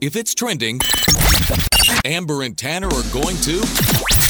If it's trending, Amber and Tanner are going to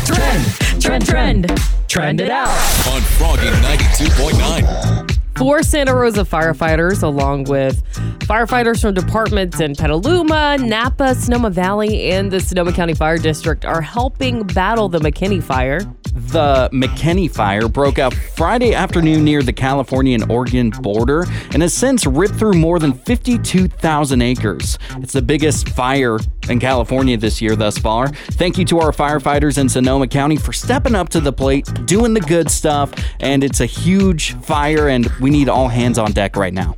Trend, trend, trend, trend it out. on Froggy 92.9. Four Santa Rosa firefighters, along with firefighters from departments in Petaluma, Napa, Sonoma Valley, and the Sonoma County Fire District, are helping battle the McKinney fire. The McKinney fire broke out Friday afternoon near the California and Oregon border and has since ripped through more than 52,000 acres. It's the biggest fire in California this year thus far. Thank you to our firefighters in Sonoma County for stepping up to the plate, doing the good stuff, and it's a huge fire and we need all hands on deck right now.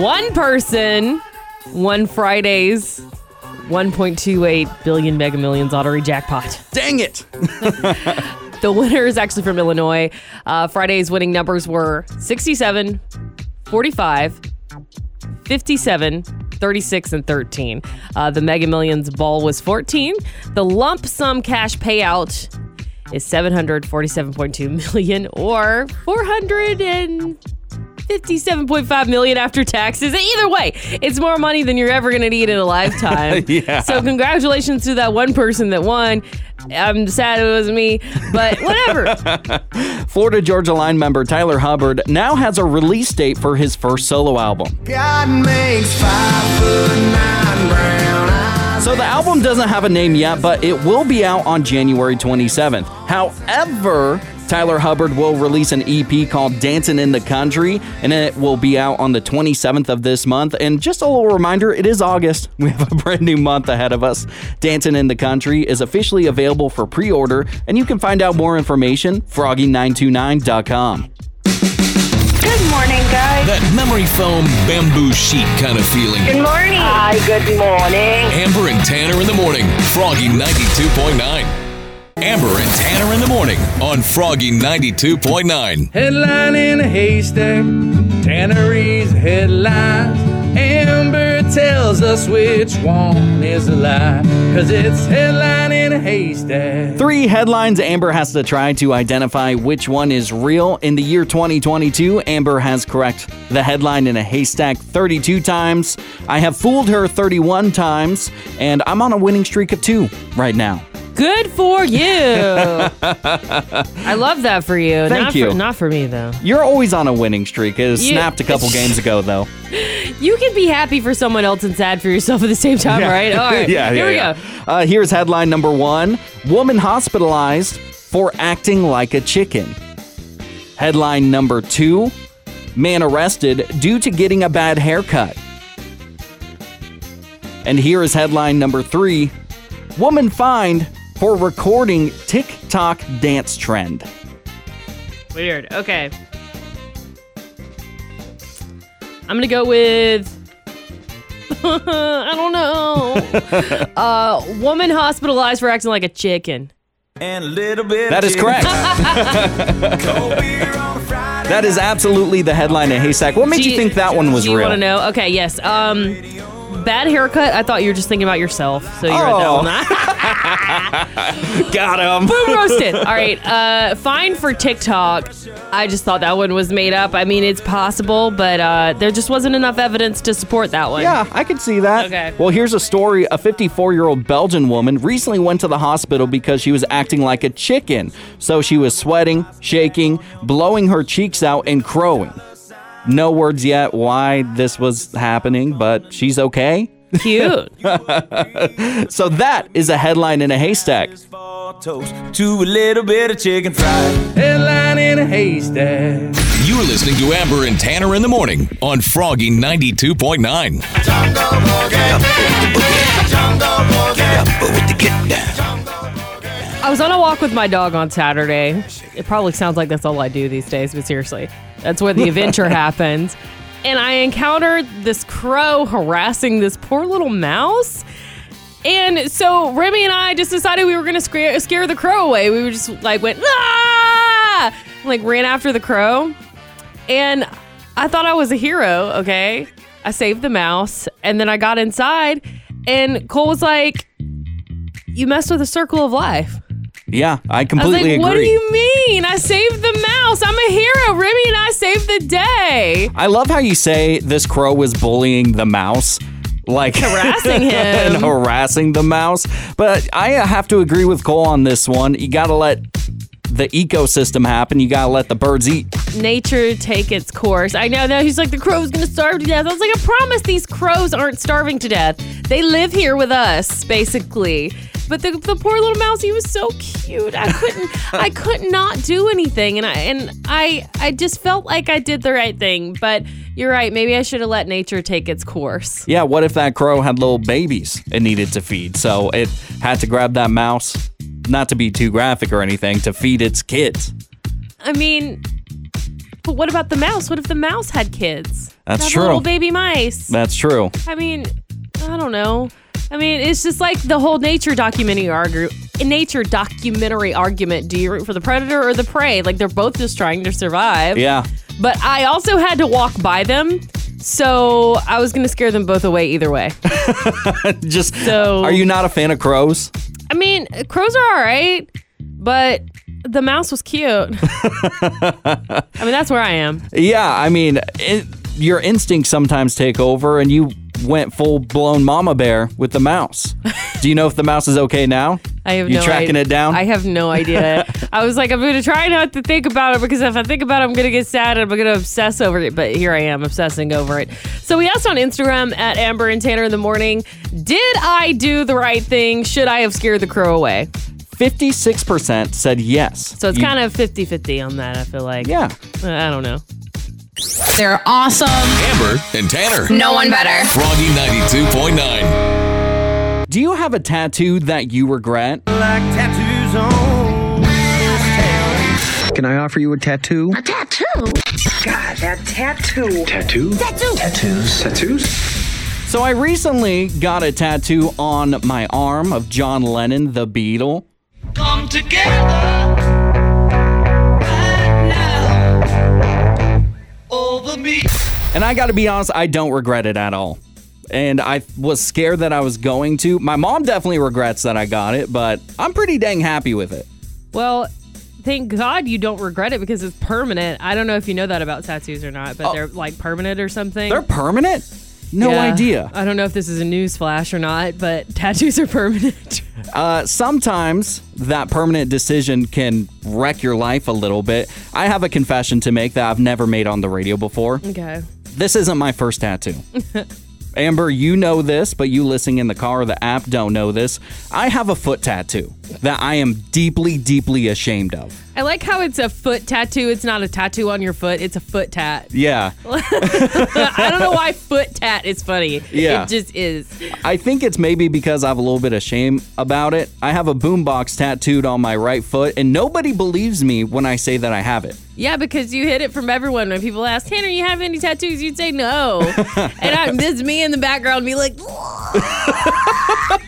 One person one Friday's 1.28 billion Mega Millions lottery jackpot. Dang it! The winner is actually from Illinois. Uh, Friday's winning numbers were 67, 45, 57, 36, and 13. Uh, the Mega Millions ball was 14. The lump sum cash payout is 747.2 million or 457.5 million after taxes. Either way, it's more money than you're ever going to need in a lifetime. Yeah. So congratulations to that one person that won. I'm sad it was me, but whatever. Florida Georgia Line member Tyler Hubbard now has a release date for his first solo album. God makes five foot nine brown. So the album doesn't have a name yet, but it will be out on January 27th. However, Tyler Hubbard will release an EP called Dancing in the Country, and it will be out on the 27th of this month. And just a little reminder, it is August. We have a brand new month ahead of us. Dancing in the Country is officially available for pre-order, and you can find out more information froggy929.com. Good morning, guys. That memory foam bamboo sheet kind of feeling. Good morning. Hi, good morning. Amber and Tanner in the morning. Froggy 92.9. Amber and Tanner in the morning on Froggy 92.9. Headline in a haystack, Tannery's headlines. Amber tells us which one is a lie, cause it's headline in a haystack. Three headlines Amber has to try to identify which one is real. In the year 2022, Amber has correct the headline in a haystack 32 times. I have fooled her 31 times, and I'm on a winning streak of two right now. Good for you. I love that for you. Thank not you. For, not for me though. You're always on a winning streak. It You- snapped a couple games ago, though. You can be happy for someone else and sad for yourself at the same time, right? All right. yeah, Here yeah, we yeah. Uh, here's headline number one Woman hospitalized for acting like a chicken. Headline number two Man arrested due to getting a bad haircut. And here is headline number three Woman fined for recording TikTok dance trend. Weird. Okay. I'm gonna go with. I don't know. uh, woman hospitalized for acting like a chicken. And a little bit That is correct. that is absolutely the headline in Haystack. What made Do you think that one was do you real? want to know? Okay, yes. Um, bad haircut. I thought you were just thinking about yourself, so you're Oh. a dumb. Got him. Boom roasted. All right. Uh, fine for TikTok. I just thought that one was made up. I mean, it's possible, but uh, there just wasn't enough evidence to support that one. Yeah, I could see that. Okay. Well, here's a story. A 54 year old Belgian woman recently went to the hospital because she was acting like a chicken. So she was sweating, shaking, blowing her cheeks out, and crowing. No words yet why this was happening, but she's okay. Cute. So that is a headline in a haystack. toast to a little bit of chicken fried. Headline in a haystack. You're listening to Amber and Tanner in the morning on Froggy 92.9. I was on a walk with my dog on Saturday. It probably sounds like that's all I do these days, but seriously, that's where the adventure happens. And I encountered this crow harassing this poor little mouse. And so Remy and I just decided we were going to scare, scare the crow away. We were just like went, ah! Like ran after the crow. And I thought I was a hero, okay? I saved the mouse. And then I got inside and Cole was like, You messed with the circle of life. Yeah, I I was completely like, agree. what do you mean? I saved the mouse. I'm a hero, Remy, and I saved the day. I love how you say this crow was bullying the mouse. Like Harassing him. and harassing the mouse. But I have to agree with Cole on this one. You got to let the ecosystem happen. You got to let the birds eat. Nature take its course. I know that he's like, the crow's gonna starve to death. I was like, I promise these crows aren't starving to death. They live here with us, basically. But the, the poor little mouse, he was so cute. I couldn't, I could not do anything, and I and I, I just felt like I did the right thing. But you're right. Maybe I should have let nature take its course. Yeah, what if that crow had little babies it needed to feed? So it had to grab that mouse, not to be too graphic or anything, to feed its kids. I mean, but what about the mouse? What if the mouse had kids? That's Have true. Little baby mice. That's true. I mean, I don't know. I mean, it's just like the whole nature documentary argue, nature documentary argument. Do you root for the predator or the prey? Like they're both just trying to survive. Yeah. But I also had to walk by them, so I was gonna scare them both away either way. Just So- Are you not a fan of crows? I mean, crows are all right, but the mouse was cute. I mean, that's where I am. Yeah, I mean, it, your instincts sometimes take over, and you went full blown mama bear with the mouse. Do you know if the mouse is okay now? I have you no tracking idea. it down? I have no idea. I was like, I'm gonna try not to think about it because if I think about it, I'm gonna get sad and I'm gonna obsess over it. But here I am obsessing over it. So we asked on Instagram at Amber and Tanner in the morning, did I do the right thing? Should I have scared the crow away? 56% said yes. So it's You- kind of 50-50 on that, I feel like. Yeah. Uh, I don't know. They're awesome. Amber and Tanner. No one better. Froggy 92.9. Do you have a tattoo that you regret? like tattoos on this. Can I offer you a tattoo? a tattoo? God, that tattoo. Tattoo? Tattoo. Tattoos. Tattoos? So I recently got a tattoo on my arm of John Lennon, the Beatle. Come together me. And I got to be honest, I don't regret it at all. And I was scared that I was going to. My mom definitely regrets that I got it, but I'm pretty dang happy with it. Well, thank God you don't regret it because it's permanent. I don't know if you know that about tattoos or not, but oh. they're like permanent or something. Oh. They're permanent? No Yeah. idea. I don't know if this is a news flash or not, but tattoos are permanent. Uh, sometimes that permanent decision can wreck your life a little bit. I have a confession to make that I've never made on the radio before. okay. This isn't my first tattoo. Amber, you know this, but you listening in the car or the app don't know this. I have a foot tattoo that I am deeply, deeply ashamed of. I like how it's a foot tattoo. It's not a tattoo on your foot, it's a foot tat. Yeah. I don't know why foot tat is funny. Yeah. It just is. I think it's maybe because I have a little bit of shame about it. I have a boombox tattooed on my right foot, and nobody believes me when I say that I have it. Yeah, because you hid it from everyone. When people ask, Tanner, you have any tattoos? You'd say no. and I, this is me in the background be like,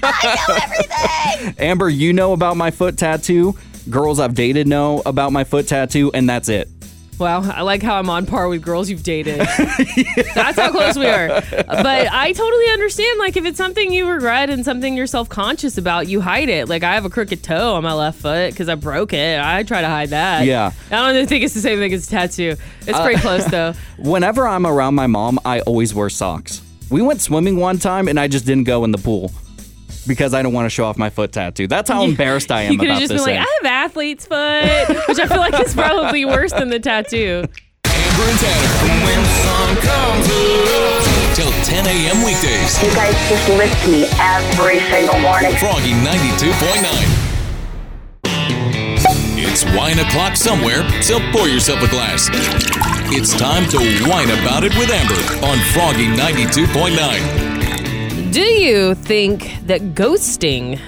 I know everything. Amber, you know about my foot tattoo. Girls I've dated know about my foot tattoo, and that's it. Wow, I like how I'm on par with girls you've dated. That's how close we are. But I totally understand. Like, if it's something you regret and something you're self conscious about, you hide it. Like, I have a crooked toe on my left foot because I broke it. I try to hide that. Yeah. I don't even think it's the same thing as a tattoo. It's pretty uh, close, though. Whenever I'm around my mom, I always wear socks. We went swimming one time, and I just didn't go in the pool because I don't want to show off my foot tattoo. That's how embarrassed I am You could about have just this. been like. I have athlete's foot, which I feel like is probably worse than the tattoo. Amber and Tanner. When sun comes. Till 10 a.m. weekdays. You guys just lift me every single morning. Froggy 92.9. It's wine o'clock somewhere, so pour yourself a glass. It's time to whine about it with Amber on Froggy 92.9. Do you think that ghosting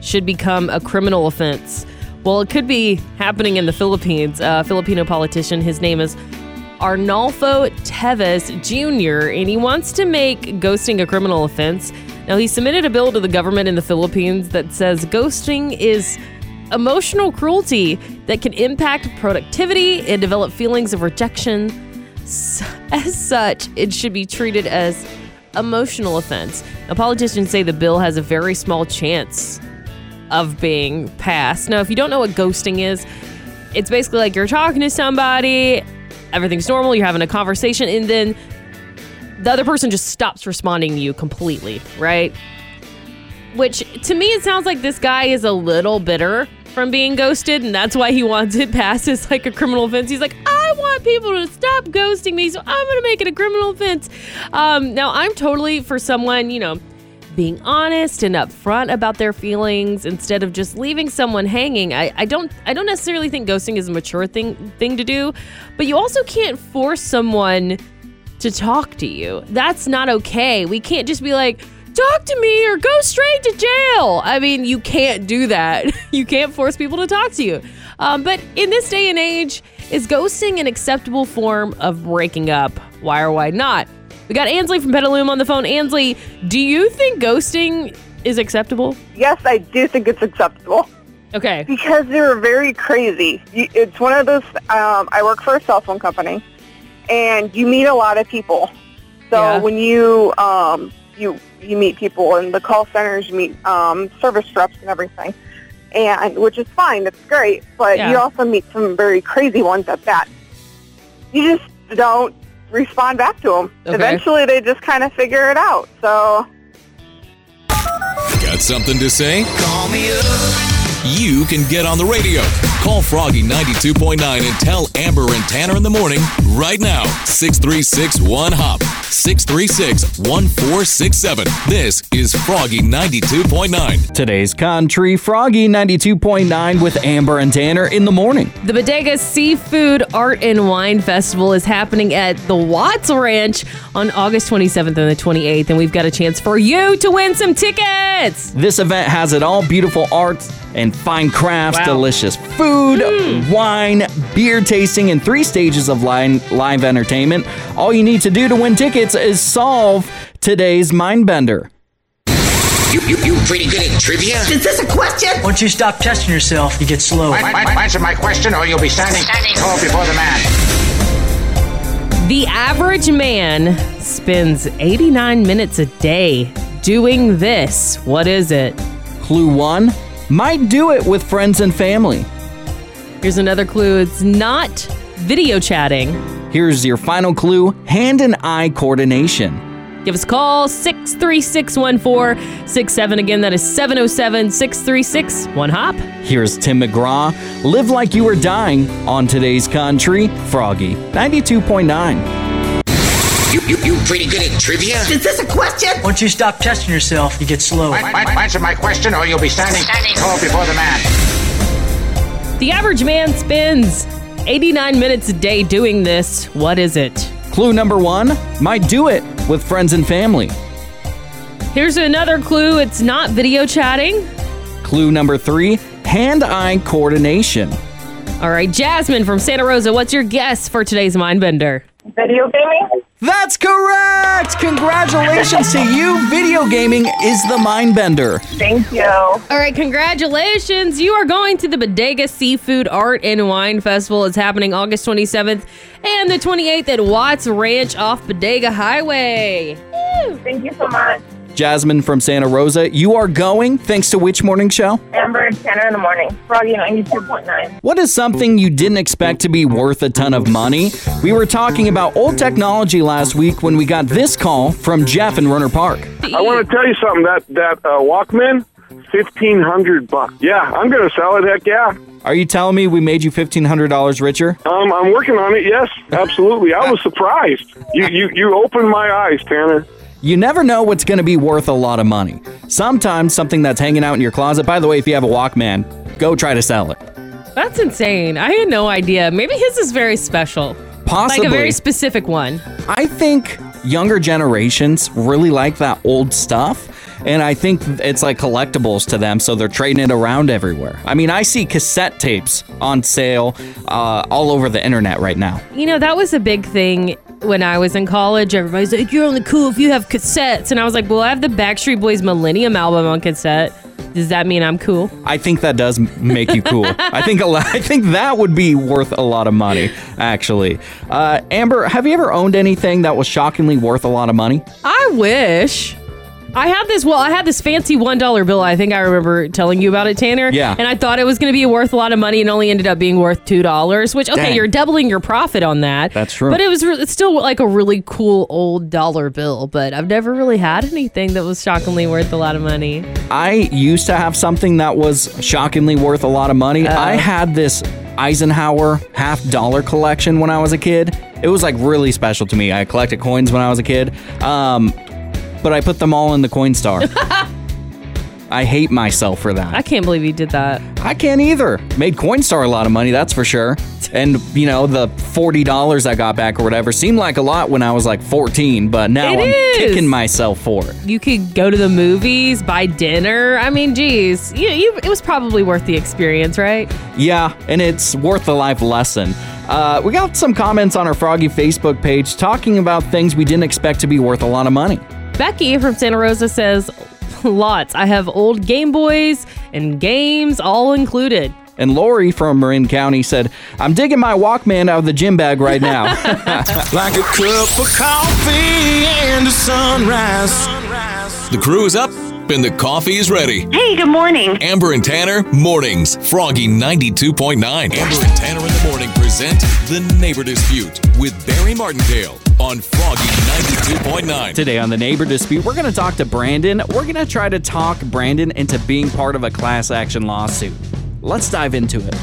should become a criminal offense? Well, it could be happening in the Philippines. A Filipino politician, his name is Arnolfo Teves Jr., and he wants to make ghosting a criminal offense. Now, he submitted a bill to the government in the Philippines that says ghosting is emotional cruelty that can impact productivity and develop feelings of rejection. As such, it should be treated as emotional offense. Now, politicians say the bill has a very small chance of being passed. Now, if you don't know what ghosting is, it's basically like you're talking to somebody, everything's normal, you're having a conversation, and then the other person just stops responding to you completely, right? Which to me, it sounds like this guy is a little bitter from being ghosted, and that's why he wants it passed as like a criminal offense. He's like, I want people to stop ghosting me, so I'm gonna make it a criminal offense. Um, now, I'm totally for someone, you know, being honest and upfront about their feelings instead of just leaving someone hanging. I, I don't I don't necessarily think ghosting is a mature thing thing to do, but you also can't force someone to talk to you. That's not okay. We can't just be like, talk to me or go straight to jail. I mean, you can't do that. You can't force people to talk to you. Um, but in this day and age, is ghosting an acceptable form of breaking up? Why or why not? We got Ansley from Petaluma on the phone. Ansley, do you think ghosting is acceptable? Yes, I do think it's acceptable Okay. because they're very crazy. It's one of those. Um, I work for a cell phone company, and you meet a lot of people. So Yeah. when you um, you you meet people in the call centers, you meet um, service reps and everything, and which is fine. That's great. But Yeah. you also meet some very crazy ones at that. You just don't respond back to them. Okay. Eventually, they just kind of figure it out. So Got something to say? Call me up. You can get on the radio. Call Froggy 92.9 and tell Amber and Tanner in the morning right now. 636 1 Hop. 636 1467. This is Froggy 92.9. Today's country Froggy 92.9 with Amber and Tanner in the morning. The Bodega Seafood Art and Wine Festival is happening at the Watts Ranch on August 27th and the 28th, and we've got a chance for you to win some tickets. This event has it all beautiful art and fine crafts, Wow. delicious food, mm. wine, beer tasting, and three stages of li- live entertainment. All you need to do to win tickets is solve today's mind bender. You, you, you pretty good at trivia? Is this a question? Once you stop testing yourself, you get slow. Answer my question or you'll be standing tall before the man. The average man spends 89 minutes a day doing this. What is it? Clue one might do it with friends and family. Here's another clue it's not video chatting. Here's your final clue hand and eye coordination. Give us a call 636 1467. Again, that is 707 636 1 Hop. Here's Tim McGraw. Live like you are dying on today's country. Froggy 92.9. You, you, you pretty good at trivia? Is this a question? Once you stop testing yourself, you get slow. Answer my question or you'll be standing tall before the man. The average man spends 89 minutes a day doing this. What is it? Clue number one might do it with friends and family. Here's another clue it's not video chatting. Clue number three hand eye coordination. All right, Jasmine from Santa Rosa, what's your guess for today's mind bender? Video gaming. That's correct! Congratulations to you! Video gaming is the mind bender. Thank you. All right, congratulations. You are going to the Bodega Seafood Art and Wine Festival. It's happening August 27th and the 28th at Watts Ranch off Bodega Highway. Thank you so much. Jasmine from Santa Rosa, you are going thanks to which morning show? Amber and Tanner in the morning. Froggy 92.9. What is something you didn't expect to be worth a ton of money? We were talking about old technology last week when we got this call from Jeff in Rohnert Park. I want to tell you something. That that uh, Walkman, fifteen hundred bucks. Yeah, I'm gonna sell it. Heck yeah. Are you telling me we made you $1,500 richer? Um, I'm working on it. Yes, absolutely. I was surprised. You you you opened my eyes, Tanner. You never know what's going to be worth a lot of money. Sometimes something that's hanging out in your closet, by the way, if you have a Walkman, go try to sell it. That's insane. I had no idea. Maybe his is very special. Possibly. Like a very specific one. I think younger generations really like that old stuff. And I think it's like collectibles to them, so they're trading it around everywhere. I mean, I see cassette tapes on sale uh, all over the internet right now. You know, that was a big thing when I was in college. Everybody's like, you're only cool if you have cassettes. And I was like, well, I have the Backstreet Boys Millennium album on cassette. Does that mean I'm cool? I think that does make you cool. I think a lot, I think that would be worth a lot of money, actually. Uh, Amber, have you ever owned anything that was shockingly worth a lot of money? I wish. I have this. Well, I had this fancy one dollar bill. I think I remember telling you about it, Tanner. Yeah. And I thought it was going to be worth a lot of money, and only ended up being worth two dollars. Which okay, Dang. you're doubling your profit on that. That's true. But it was re- it's still like a really cool old dollar bill. But I've never really had anything that was shockingly worth a lot of money. I used to have something that was shockingly worth a lot of money. I had this Eisenhower half dollar collection when I was a kid. It was like really special to me. I collected coins when I was a kid. Um, but I put them all in the Coinstar. I hate myself for that. I can't believe you did that. I can't either. Made Coinstar a lot of money, that's for sure. And, you know, the $40 I got back or whatever seemed like a lot when I was like 14, but now It I'm is. kicking myself for it. You could go to the movies, buy dinner. I mean, geez, you, you, it was probably worth the experience, right? Yeah, and it's worth the life lesson. Uh, we got some comments on our Froggy Facebook page talking about things we didn't expect to be worth a lot of money. Becky from Santa Rosa says, lots. I have old Game Boys and games all included. And Lori from Marin County said, I'm digging my Walkman out of the gym bag right now. Like a cup of coffee and a sunrise. The crew is up and the coffee is ready. Hey, good morning. Amber and Tanner, mornings. Froggy 92.9. Amber and Tanner in the morning present The Neighbor Dispute with Barry Martindale on Froggy 92.9. Today on the Neighbor Dispute, we're going to talk to Brandon. We're going to try to talk Brandon into being part of a class action lawsuit. Let's dive into it.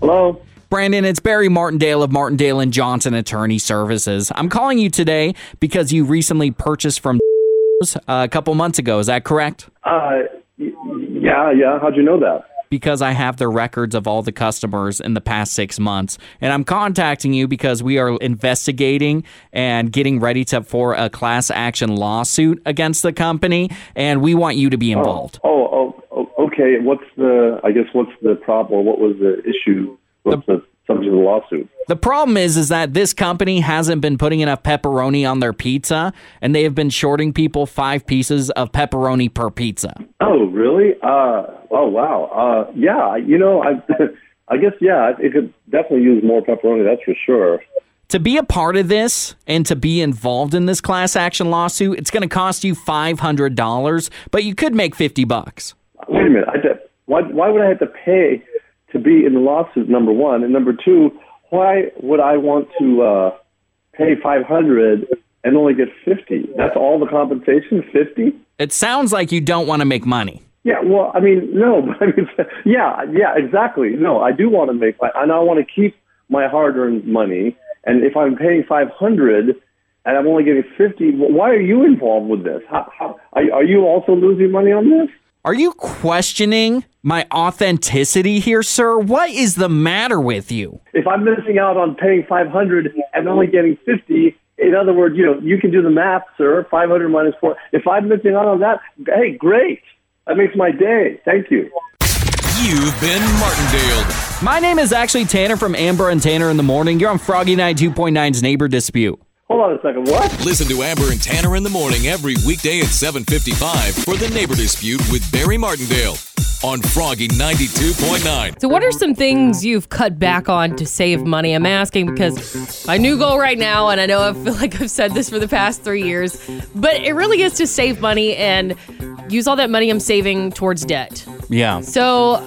Hello. Brandon, it's Barry Martindale of Martindale and Johnson Attorney Services. I'm calling you today because you recently purchased from a couple months ago. Is that correct? Uh, yeah, yeah. How'd you know that? Because I have the records of all the customers in the past six months. And I'm contacting you because we are investigating and getting ready to for a class action lawsuit against the company. And we want you to be involved. Oh, oh, oh, okay. What's the? I guess what's the problem? What was the issue? What's the subject of the lawsuit? The problem is, is that this company hasn't been putting enough pepperoni on their pizza, and they have been shorting people five pieces of pepperoni per pizza. Oh, really? Uh, oh, wow. Uh, yeah. You know, I, I guess yeah. It could definitely use more pepperoni. That's for sure. To be a part of this and to be involved in this class action lawsuit, it's going to cost you five hundred dollars, but you could make fifty bucks. Wait a minute. I, why, why would I have to pay to be in the lawsuit? Number one, and number two, why would I want to uh, pay five hundred and only get fifty? That's all the compensation, fifty. It sounds like you don't want to make money. Yeah, well, I mean, no, but I mean, yeah, yeah, exactly. No, I do want to make my, and I want to keep my hard-earned money. And if I'm paying five hundred and I'm only getting fifty, why are you involved with this? How, how are, are you also losing money on this? Are you questioning my authenticity here, sir? What is the matter with you? If I'm missing out on paying five hundred and only getting fifty, in other words, you know, you can do the math, sir. Five hundred minus four. If I'm missing out on that, hey, great. That makes my day. Thank you. You've been Martindale. My name is actually Tanner from Amber and Tanner in the Morning. You're on Froggy 92.9's Neighbor Dispute. Hold on a second. What? Listen to Amber and Tanner in the morning every weekday at 7:55 for the Neighbor Dispute with Barry Martindale on Froggy 92.9. So, what are some things you've cut back on to save money? I'm asking because my new goal right now, and I know I feel like I've said this for the past three years, but it really is to save money and use all that money I'm saving towards debt. Yeah. So,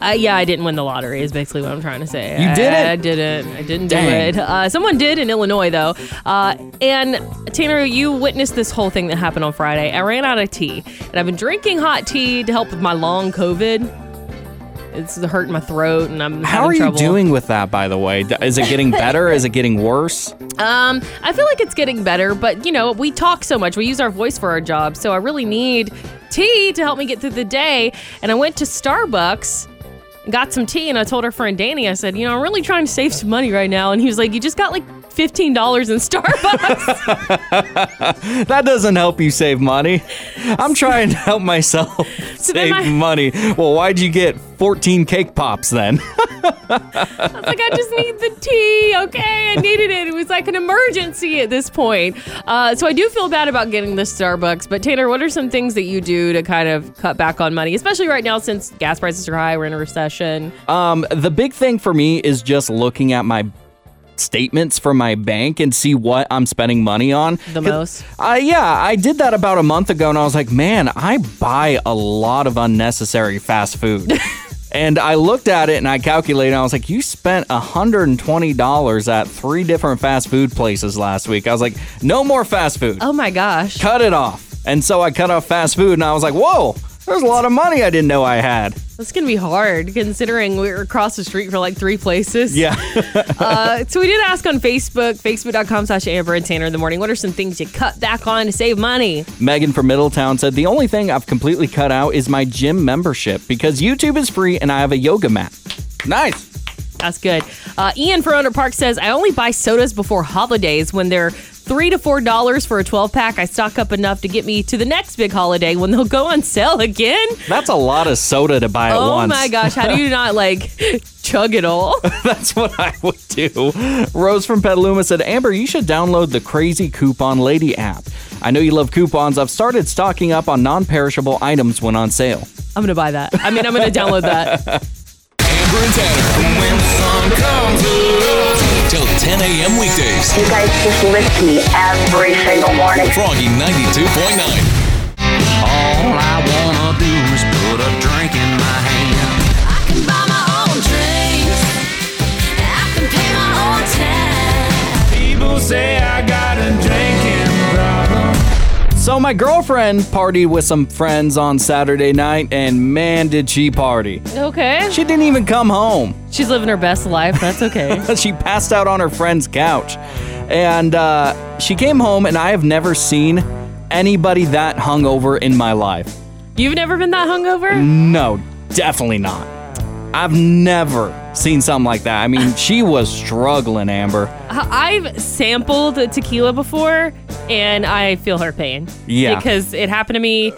uh, yeah, I didn't win the lottery. Is basically what I'm trying to say. You didn't? I, I didn't. I didn't Dang. do it. Uh, someone did in Illinois though. Uh, and Tanner, you witnessed this whole thing that happened on Friday. I ran out of tea, and I've been drinking hot tea to help with my long COVID. It's hurting my throat, and I'm How are you trouble. doing with that, by the way? Is it getting better? Is it getting worse? Um, I feel like it's getting better, but you know, we talk so much. We use our voice for our job, so I really need tea to help me get through the day. And I went to Starbucks got some tea, and I told our friend Danny, I said, you know, I'm really trying to save some money right now. And he was like, you just got like fifteen dollars in Starbucks. that doesn't help you save money. I'm trying to help myself So save I- money. Well, why'd you get 14 cake pops then? I was like, I just need the tea, okay? I needed it. It was like an emergency at this point. Uh, so I do feel bad about getting the Starbucks. But Tanner, what are some things that you do to kind of cut back on money, especially right now since gas prices are high, we're in a recession? Um, the big thing for me is just looking at my statements from my bank and see what I'm spending money on. The most? I yeah, I did that about a month ago, and I was like, man, I buy a lot of unnecessary fast food. and I looked at it and I calculated. And I was like, you spent $120 at three different fast food places last week. I was like, no more fast food. Oh my gosh. Cut it off. And so I cut off fast food, and I was like, whoa, there's a lot of money I didn't know I had. That's gonna be hard considering we were across the street for like three places. Yeah. uh, so we did ask on Facebook, facebook.com slash Amber and Tanner in the morning, what are some things you cut back on to save money? Megan from Middletown said, The only thing I've completely cut out is my gym membership because YouTube is free and I have a yoga mat. Nice. That's good. Uh, Ian from Rohnert Park says, I only buy sodas before holidays when they're three to four dollars for a 12 pack. I stock up enough to get me to the next big holiday when they'll go on sale again. That's a lot of soda to buy at oh once. Oh my gosh, how do you not like chug it all? That's what I would do. Rose from Petaluma said, Amber, you should download the Crazy Coupon Lady app. I know you love coupons. I've started stocking up on non perishable items when on sale. I'm gonna buy that. I mean, I'm gonna download that. Amber and Tanner. When the sun comes up. Till 10 a.m. weekdays. You guys just lift me every single morning. Froggy 92.9. All I wanna do is put a drink in my hand. I can buy my own drinks. I can pay my own tab. People say I got a drinking problem. So, my girlfriend partied with some friends on Saturday night, and man, did she party. Okay. She didn't even come home. She's living her best life. That's okay. she passed out on her friend's couch. And uh, she came home, and I have never seen anybody that hungover in my life. You've never been that hungover? No, definitely not. I've never seen something like that. I mean, she was struggling, Amber. I've sampled tequila before, and I feel her pain. Yeah. Because it happened to me.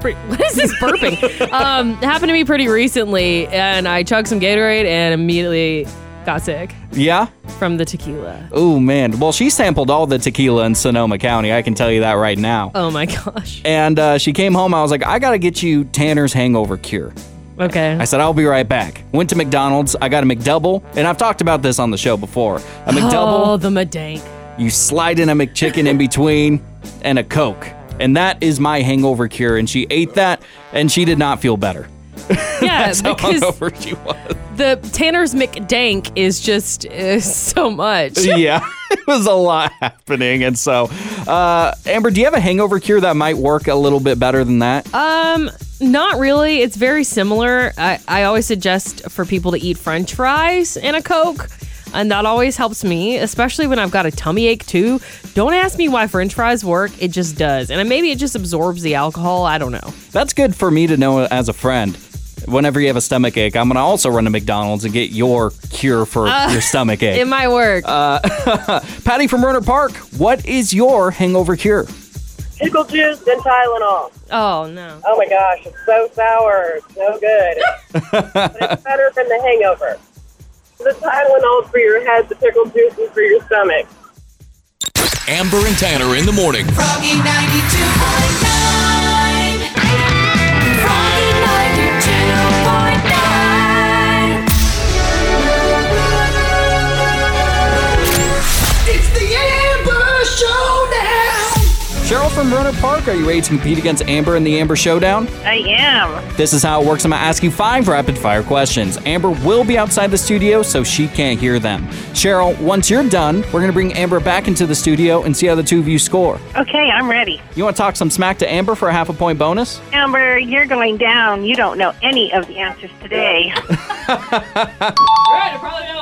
Pre- what is this burping? um, it happened to me pretty recently, and I chugged some Gatorade and immediately got sick Yeah? from the tequila. Oh, man. Well, she sampled all the tequila in Sonoma County. I can tell you that right now. Oh my gosh. And uh, she came home. I was like, I got to get you Tanner's hangover cure. Okay. I said, I'll be right back. Went to McDonald's. I got a McDouble. And I've talked about this on the show before. A McDouble. Oh, the McDank. You slide in a McChicken in between and a Coke. And that is my hangover cure. And she ate that and she did not feel better. Yeah, That's how because hungover she was. the Tanner's McDank is just uh, so much. yeah, it was a lot happening. And so, uh, Amber, do you have a hangover cure that might work a little bit better than that? Um, not really. It's very similar. I, I always suggest for people to eat French fries and a Coke. And that always helps me, especially when I've got a tummy ache too. Don't ask me why French fries work. It just does. And maybe it just absorbs the alcohol. I don't know. That's good for me to know as a friend. Whenever you have a stomach ache, I'm going to also run to McDonald's and get your cure for Uh, your stomach ache. It might work. Uh, Patty from Rohnert Park, what is your hangover cure? Pickle juice and Tylenol. oh, no. Oh my gosh, it's so sour, it's so good. but it's better than the hangover. The Tylenol for your head, the pickle juice is for your stomach. Amber and Tanner in the morning. Froggy 92.9. from Rohnert Park, are you ready to compete against Amber in the Amber Showdown? I am. This is how it works. I'm going to ask you five rapid fire questions. Amber will be outside the studio, so she can't hear them. Cheryl, once you're done, we're going to bring Amber back into the studio and see how the two of you score. Okay, I'm ready. You want to talk some smack to Amber for a half a point bonus? Amber, you're going down. You don't know any of the answers today. Right, I probably don't.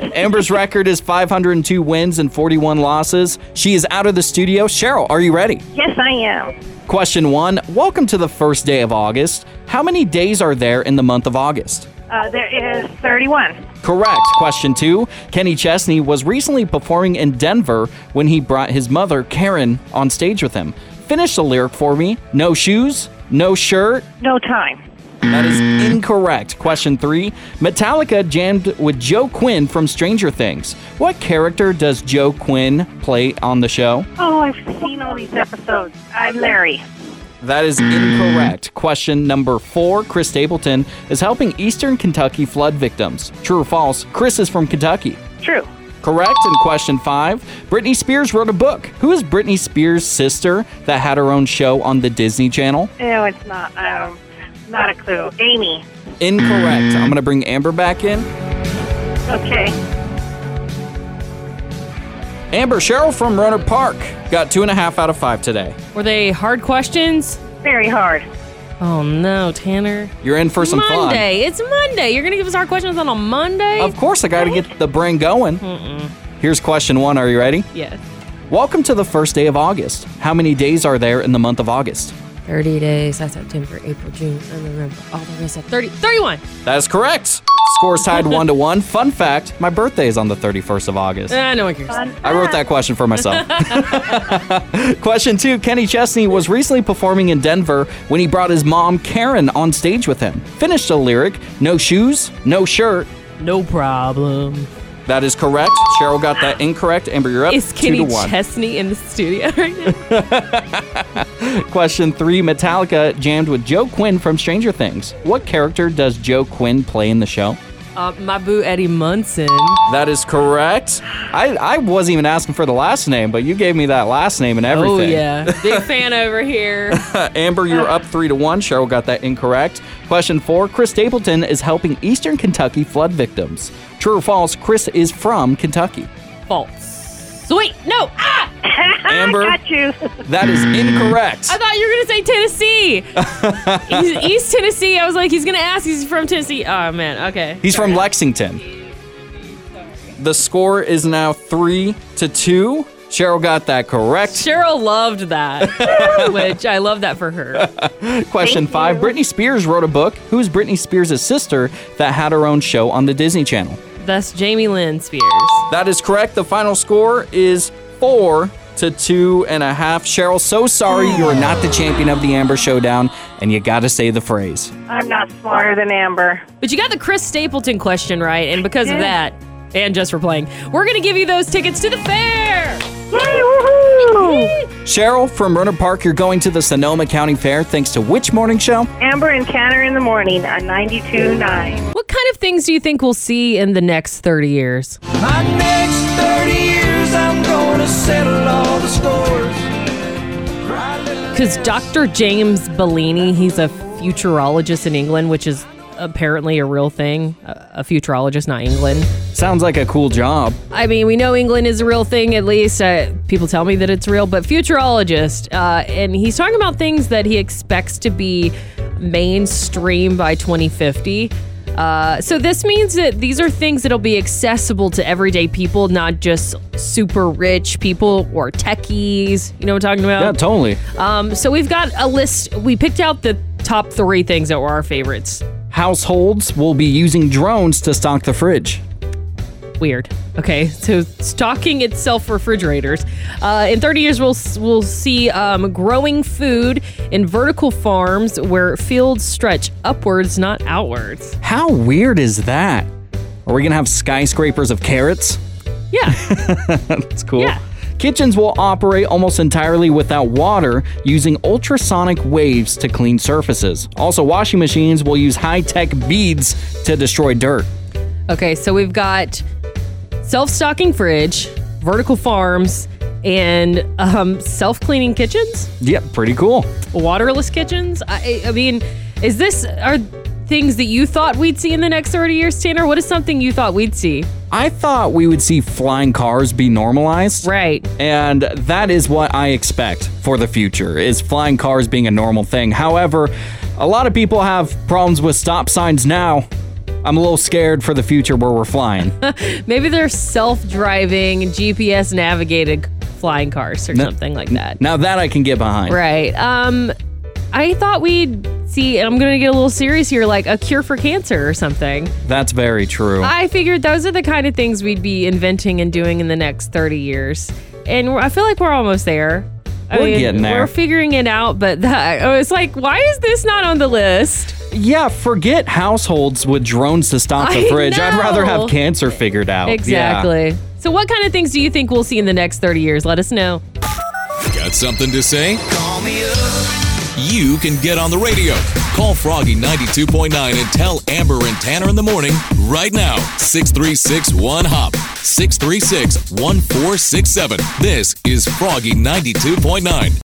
Amber's record is 502 wins and 41 losses. She is out of the studio. Cheryl, are you ready? yes, I am. Question one Welcome to the first day of August. How many days are there in the month of August? Uh, there is 31. Correct. Question two Kenny Chesney was recently performing in Denver when he brought his mother, Karen, on stage with him. Finish the lyric for me. No shoes, no shirt. No time. That is incorrect. Question three Metallica jammed with Joe Quinn from Stranger Things. What character does Joe Quinn play on the show? Oh, I've seen all these episodes. I'm Larry. That is incorrect. Question number four Chris Stapleton is helping Eastern Kentucky flood victims. True or false? Chris is from Kentucky. True. Correct. And question five Britney Spears wrote a book. Who is Britney Spears' sister that had her own show on the Disney Channel? No, it's not. Um, not a clue. Amy. Incorrect. I'm going to bring Amber back in. Okay. Amber, Cheryl from Rohnert Park got two and a half out of five today. Were they hard questions? Very hard. Oh no, Tanner. You're in for some fun. Monday. It's Monday. You're gonna give us hard questions on a Monday? Of course, I got to get the brain going. Here's question one. Are you ready? Yes. Welcome to the first day of August. How many days are there in the month of August? 30 days. That's September, April, June, and November. All the rest of 30. 31. That is correct. Scores tied one to one. Fun fact my birthday is on the 31st of August. Uh, no one cares. I wrote that question for myself. question two Kenny Chesney was recently performing in Denver when he brought his mom, Karen, on stage with him. Finished the lyric No shoes, no shirt. No problem. That is correct. Cheryl got that incorrect. Amber, you're up Is two Kenny to one. Chesney in the studio right now? Question three Metallica jammed with Joe Quinn from Stranger Things. What character does Joe Quinn play in the show? Uh, my boo Eddie Munson. That is correct. I, I wasn't even asking for the last name, but you gave me that last name and everything. Oh everything. yeah, big fan over here. Amber, you're up three to one. Cheryl got that incorrect. Question four Chris Stapleton is helping Eastern Kentucky flood victims. True or false, Chris is from Kentucky. False. So wait, no. Ah! Amber, Got you. that is incorrect. I thought you were gonna say Tennessee. He's East Tennessee. I was like, he's gonna ask. He's from Tennessee. Oh man. Okay. He's from Lexington. The score is now three to two. Cheryl got that correct. Cheryl loved that, which I love that for her. Question Thank five you. Britney Spears wrote a book. Who's Britney Spears' sister that had her own show on the Disney Channel? That's Jamie Lynn Spears. That is correct. The final score is four to two and a half. Cheryl, so sorry you are not the champion of the Amber Showdown, and you got to say the phrase. I'm not smarter than Amber. But you got the Chris Stapleton question right, and because of that, and just for playing, we're gonna give you those tickets to the fair. Yay, woohoo! Cheryl from Rohnert Park, you're going to the Sonoma County Fair thanks to which morning show? Amber and Tanner in the morning on 92.9. What kind of things do you think we'll see in the next 30 years? My next 30 years, I'm gonna settle all the scores. Because Dr. James Bellini, he's a futurologist in England, which is apparently a real thing. A a futurologist, not England. Sounds like a cool job. I mean, we know England is a real thing, at least. Uh, people tell me that it's real, but futurologist. Uh, and he's talking about things that he expects to be mainstream by 2050. Uh, so this means that these are things that'll be accessible to everyday people, not just super rich people or techies. You know what I'm talking about? Yeah, totally. Um, so we've got a list. We picked out the top three things that were our favorites. Households will be using drones to stock the fridge. Weird. Okay, so stocking itself refrigerators. Uh, in 30 years, we'll we'll see um, growing food in vertical farms where fields stretch upwards, not outwards. How weird is that? Are we going to have skyscrapers of carrots? Yeah. That's cool. Yeah. Kitchens will operate almost entirely without water using ultrasonic waves to clean surfaces. Also, washing machines will use high tech beads to destroy dirt. Okay, so we've got self-stocking fridge, vertical farms, and um, self-cleaning kitchens. Yep, pretty cool. waterless kitchens. I, I mean, is this are things that you thought we'd see in the next 30 years, Tanner? What is something you thought we'd see? I thought we would see flying cars be normalized. Right. And that is what I expect for the future is flying cars being a normal thing. However, a lot of people have problems with stop signs now. I'm a little scared for the future where we're flying. Maybe they're self-driving, GPS navigated flying cars or No- something like that. now that I can get behind. Right. Um I thought we'd see I'm going to get a little serious here like a cure for cancer or something. That's very true. I figured those are the kind of things we'd be inventing and doing in the next 30 years. And I feel like we're almost there. I We're getting there. We're figuring it out, but that, oh, I was like, why is this not on the list? yeah, forget households with drones to stock the I fridge. I'd rather have cancer figured out. Oh, Yeah. Exactly. So, what kind of things do you think we'll see in the next 30 years? Let us know. Got something to say? Call me up. You can get on the radio. Call Froggy 92.9 and tell Amber and Tanner in the morning right now. 636 1 Hop. 636 1467. This is Froggy 92.9.